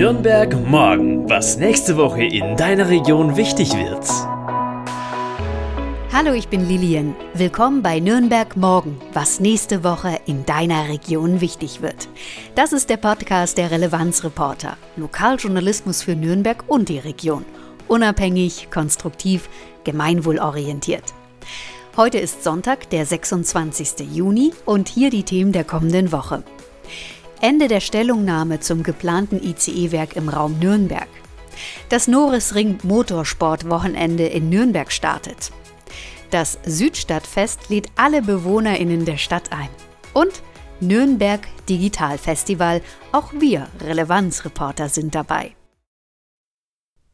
Nürnberg morgen, was nächste Woche in deiner Region wichtig wird. Hallo, ich bin Lilian. Willkommen bei Nürnberg morgen, was nächste Woche in deiner Region wichtig wird. Das ist der Podcast der Relevanzreporter. Lokaljournalismus für Nürnberg und die Region. Unabhängig, konstruktiv, gemeinwohlorientiert. Heute ist Sonntag, der 26. Juni und hier die Themen der kommenden Woche. Ende der Stellungnahme zum geplanten ICE-Werk im Raum Nürnberg. Das Norisring Motorsport-Wochenende in Nürnberg startet. Das Südstadtfest lädt alle BewohnerInnen der Stadt ein. Und Nürnberg Digital Festival. Auch wir Relevanzreporter sind dabei.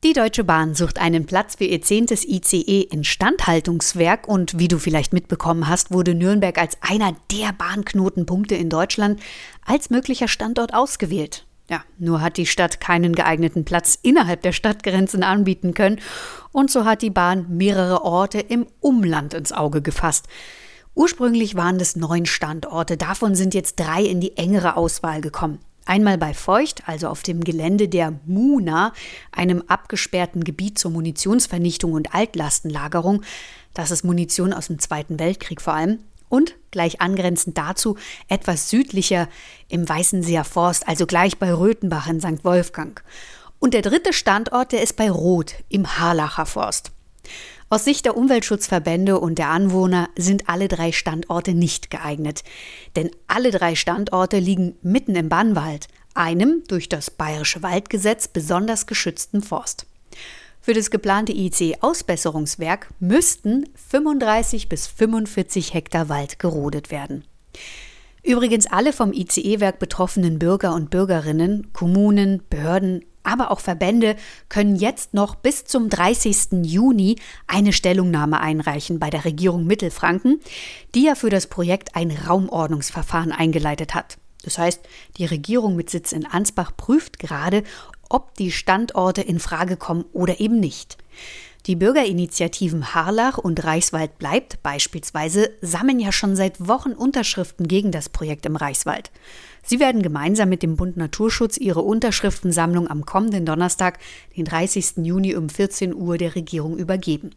Die Deutsche Bahn sucht einen Platz für ihr zehntes ICE-Instandhaltungswerk und wie du vielleicht mitbekommen hast, wurde Nürnberg als einer der Bahnknotenpunkte in Deutschland als möglicher Standort ausgewählt. Ja, nur hat die Stadt keinen geeigneten Platz innerhalb der Stadtgrenzen anbieten können und so hat die Bahn mehrere Orte im Umland ins Auge gefasst. Ursprünglich waren es neun Standorte, davon sind jetzt drei in die engere Auswahl gekommen. Einmal bei Feucht, also auf dem Gelände der MUNA, einem abgesperrten Gebiet zur Munitionsvernichtung und Altlastenlagerung. Das ist Munition aus dem Zweiten Weltkrieg vor allem. Und gleich angrenzend dazu etwas südlicher im Weißenseer Forst, also gleich bei Röthenbach in St. Wolfgang. Und der dritte Standort, der ist bei Roth im Harlacher Forst. Aus Sicht der Umweltschutzverbände und der Anwohner sind alle drei Standorte nicht geeignet. Denn alle drei Standorte liegen mitten im Bannwald, einem durch das Bayerische Waldgesetz besonders geschützten Forst. Für das geplante IC-Ausbesserungswerk müssten 35 bis 45 Hektar Wald gerodet werden. Übrigens alle vom ICE-Werk betroffenen Bürger und Bürgerinnen, Kommunen, Behörden, aber auch Verbände können jetzt noch bis zum 30. Juni eine Stellungnahme einreichen bei der Regierung Mittelfranken, die ja für das Projekt ein Raumordnungsverfahren eingeleitet hat. Das heißt, die Regierung mit Sitz in Ansbach prüft gerade, ob die Standorte in Frage kommen oder eben nicht. Die Bürgerinitiativen Harlach und Reichswald bleibt beispielsweise sammeln ja schon seit Wochen Unterschriften gegen das Projekt im Reichswald. Sie werden gemeinsam mit dem Bund Naturschutz ihre Unterschriftensammlung am kommenden Donnerstag, den 30. Juni um 14 Uhr der Regierung übergeben.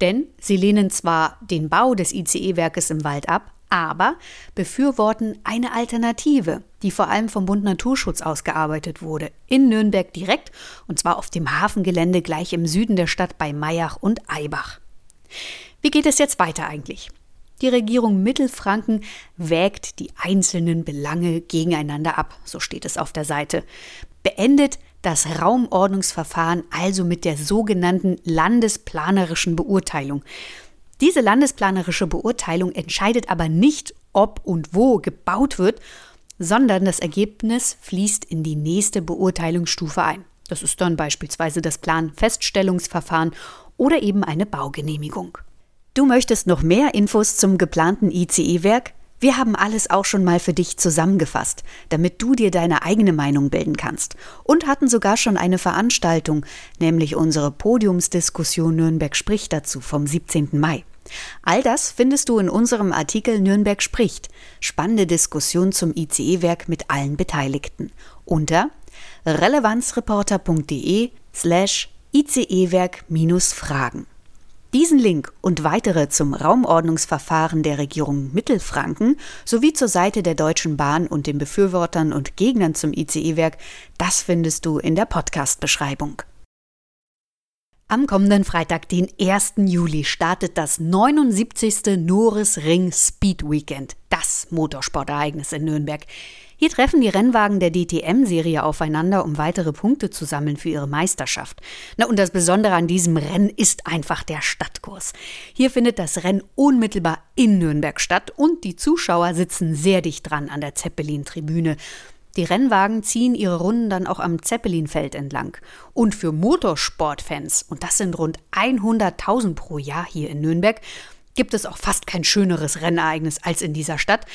Denn sie lehnen zwar den Bau des ICE-Werkes im Wald ab, aber befürworten eine Alternative, die vor allem vom Bund Naturschutz ausgearbeitet wurde, in Nürnberg direkt, und zwar auf dem Hafengelände gleich im Süden der Stadt bei Mayach und Eibach. Wie geht es jetzt weiter eigentlich? Die Regierung Mittelfranken wägt die einzelnen Belange gegeneinander ab, so steht es auf der Seite. Beendet das Raumordnungsverfahren also mit der sogenannten landesplanerischen Beurteilung. Diese landesplanerische Beurteilung entscheidet aber nicht, ob und wo gebaut wird, sondern das Ergebnis fließt in die nächste Beurteilungsstufe ein. Das ist dann beispielsweise das Planfeststellungsverfahren oder eben eine Baugenehmigung. Du möchtest noch mehr Infos zum geplanten ICE-Werk? Wir haben alles auch schon mal für dich zusammengefasst, damit du dir deine eigene Meinung bilden kannst und hatten sogar schon eine Veranstaltung, nämlich unsere Podiumsdiskussion Nürnberg spricht dazu vom 17. Mai. All das findest du in unserem Artikel Nürnberg spricht. Spannende Diskussion zum ICE-Werk mit allen Beteiligten unter relevanzreporter.de slash ICE-Werk-Fragen. Diesen Link und weitere zum Raumordnungsverfahren der Regierung Mittelfranken sowie zur Seite der Deutschen Bahn und den Befürwortern und Gegnern zum ICE-Werk, das findest du in der Podcast-Beschreibung. Am kommenden Freitag, den 1. Juli, startet das 79. Norris Ring Speed Weekend, das Motorsportereignis in Nürnberg. Hier treffen die Rennwagen der DTM-Serie aufeinander, um weitere Punkte zu sammeln für ihre Meisterschaft. Na, und das Besondere an diesem Rennen ist einfach der Stadtkurs. Hier findet das Rennen unmittelbar in Nürnberg statt und die Zuschauer sitzen sehr dicht dran an der Zeppelin-Tribüne. Die Rennwagen ziehen ihre Runden dann auch am Zeppelinfeld entlang. Und für Motorsportfans, und das sind rund 100.000 pro Jahr hier in Nürnberg, gibt es auch fast kein schöneres Rennereignis als in dieser Stadt.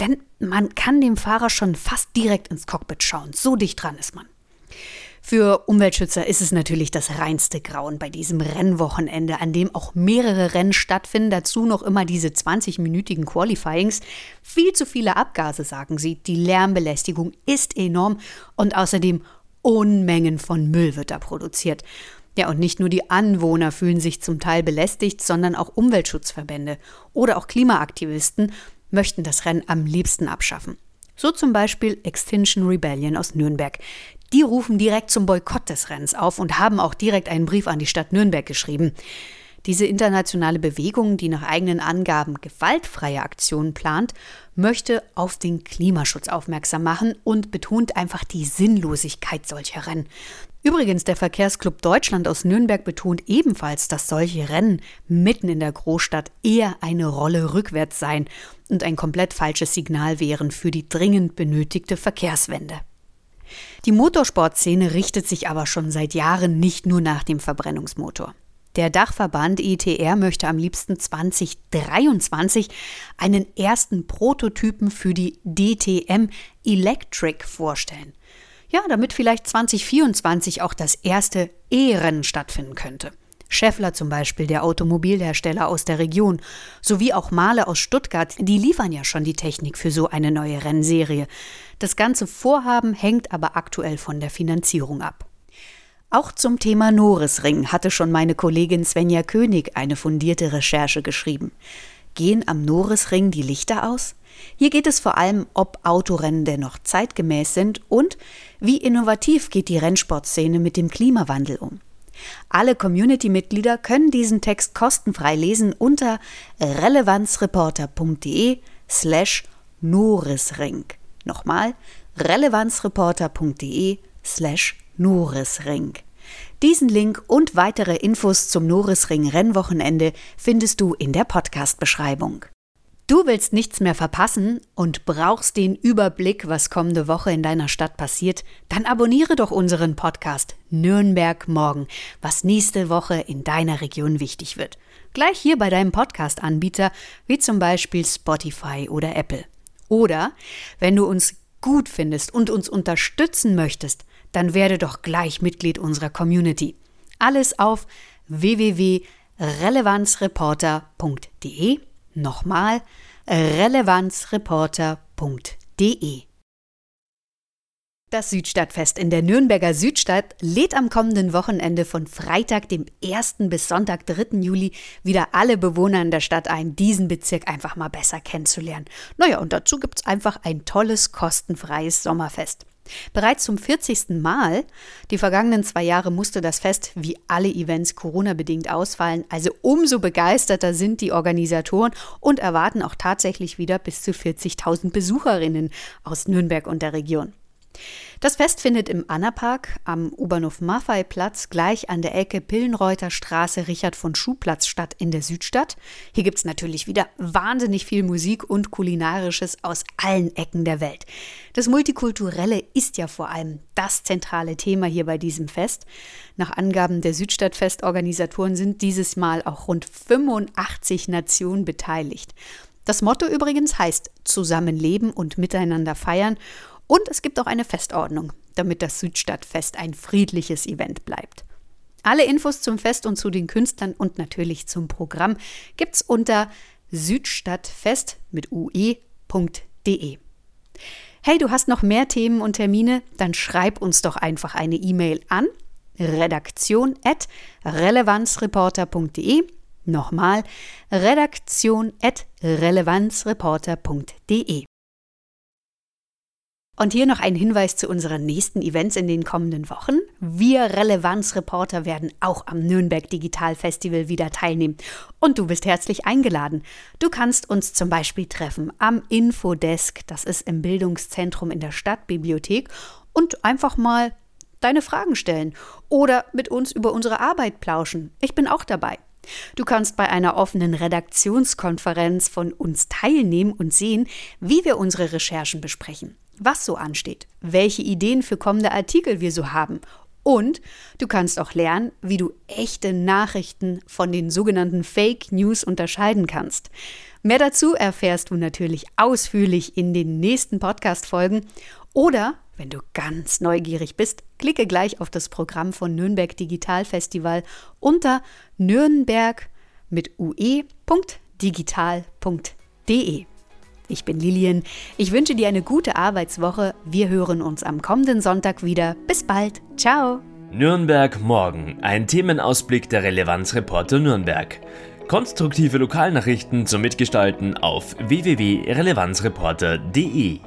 Denn man kann dem Fahrer schon fast direkt ins Cockpit schauen. So dicht dran ist man. Für Umweltschützer ist es natürlich das reinste Grauen bei diesem Rennwochenende, an dem auch mehrere Rennen stattfinden, dazu noch immer diese 20-minütigen Qualifyings. Viel zu viele Abgase, sagen sie. Die Lärmbelästigung ist enorm und außerdem Unmengen von Müll wird da produziert. Ja, und nicht nur die Anwohner fühlen sich zum Teil belästigt, sondern auch Umweltschutzverbände oder auch Klimaaktivisten möchten das Rennen am liebsten abschaffen. So zum Beispiel Extinction Rebellion aus Nürnberg. Die rufen direkt zum Boykott des Rennens auf und haben auch direkt einen Brief an die Stadt Nürnberg geschrieben. Diese internationale Bewegung, die nach eigenen Angaben gewaltfreie Aktionen plant, möchte auf den Klimaschutz aufmerksam machen und betont einfach die Sinnlosigkeit solcher Rennen. Übrigens, der Verkehrsclub Deutschland aus Nürnberg betont ebenfalls, dass solche Rennen mitten in der Großstadt eher eine Rolle rückwärts seien und ein komplett falsches Signal wären für die dringend benötigte Verkehrswende. Die Motorsportszene richtet sich aber schon seit Jahren nicht nur nach dem Verbrennungsmotor. Der Dachverband ETR möchte am liebsten 2023 einen ersten Prototypen für die DTM Electric vorstellen. Ja, damit vielleicht 2024 auch das erste E-Rennen stattfinden könnte. Scheffler zum Beispiel, der Automobilhersteller aus der Region, sowie auch Male aus Stuttgart, die liefern ja schon die Technik für so eine neue Rennserie. Das ganze Vorhaben hängt aber aktuell von der Finanzierung ab. Auch zum Thema Norisring hatte schon meine Kollegin Svenja König eine fundierte Recherche geschrieben. Gehen am Norisring die Lichter aus? Hier geht es vor allem, ob Autorennen dennoch zeitgemäß sind und wie innovativ geht die Rennsportszene mit dem Klimawandel um. Alle Community-Mitglieder können diesen Text kostenfrei lesen unter relevanzreporter.de slash Norisring. Nochmal relevanzreporter.de slash Norisring. Diesen Link und weitere Infos zum Norisring Rennwochenende findest du in der Podcast-Beschreibung. Du willst nichts mehr verpassen und brauchst den Überblick, was kommende Woche in deiner Stadt passiert? Dann abonniere doch unseren Podcast Nürnberg Morgen, was nächste Woche in deiner Region wichtig wird. Gleich hier bei deinem Podcast-Anbieter, wie zum Beispiel Spotify oder Apple. Oder wenn du uns gut findest und uns unterstützen möchtest, dann werde doch gleich Mitglied unserer Community. Alles auf www.relevanzreporter.de. Nochmal relevanzreporter.de. Das Südstadtfest in der Nürnberger Südstadt lädt am kommenden Wochenende von Freitag, dem 1. bis Sonntag, 3. Juli, wieder alle Bewohner in der Stadt ein, diesen Bezirk einfach mal besser kennenzulernen. Naja, und dazu gibt es einfach ein tolles, kostenfreies Sommerfest. Bereits zum 40. Mal, die vergangenen zwei Jahre musste das Fest wie alle Events Corona-bedingt ausfallen, also umso begeisterter sind die Organisatoren und erwarten auch tatsächlich wieder bis zu 40.000 Besucherinnen aus Nürnberg und der Region. Das Fest findet im Annapark am U-Bahnhof-Maffei-Platz gleich an der Ecke Pillenreuter Straße Richard von Schuh-Platz statt in der Südstadt. Hier gibt es natürlich wieder wahnsinnig viel Musik und Kulinarisches aus allen Ecken der Welt. Das Multikulturelle ist ja vor allem das zentrale Thema hier bei diesem Fest. Nach Angaben der Südstadtfestorganisatoren sind dieses Mal auch rund 85 Nationen beteiligt. Das Motto übrigens heißt Zusammenleben und miteinander feiern und es gibt auch eine Festordnung, damit das Südstadtfest ein friedliches Event bleibt. Alle Infos zum Fest und zu den Künstlern und natürlich zum Programm gibt's unter südstadtfest mit ue.de. Hey, du hast noch mehr Themen und Termine? Dann schreib uns doch einfach eine E-Mail an redaktion at relevanzreporter.de. Nochmal redaktion at relevanzreporter.de. Und hier noch ein Hinweis zu unseren nächsten Events in den kommenden Wochen. Wir Relevanzreporter werden auch am Nürnberg Digital Festival wieder teilnehmen. Und du bist herzlich eingeladen. Du kannst uns zum Beispiel treffen am Infodesk, das ist im Bildungszentrum in der Stadtbibliothek, und einfach mal deine Fragen stellen oder mit uns über unsere Arbeit plauschen. Ich bin auch dabei. Du kannst bei einer offenen Redaktionskonferenz von uns teilnehmen und sehen, wie wir unsere Recherchen besprechen was so ansteht, welche Ideen für kommende Artikel wir so haben. Und du kannst auch lernen, wie du echte Nachrichten von den sogenannten Fake News unterscheiden kannst. Mehr dazu erfährst du natürlich ausführlich in den nächsten Podcast-Folgen. Oder, wenn du ganz neugierig bist, klicke gleich auf das Programm von Nürnberg Digital Festival unter nürnberg mit ue.digital.de. Ich bin Lilien. Ich wünsche dir eine gute Arbeitswoche. Wir hören uns am kommenden Sonntag wieder. Bis bald. Ciao. Nürnberg morgen. Ein Themenausblick der Relevanzreporter Nürnberg. Konstruktive Lokalnachrichten zum Mitgestalten auf www.relevanzreporter.de.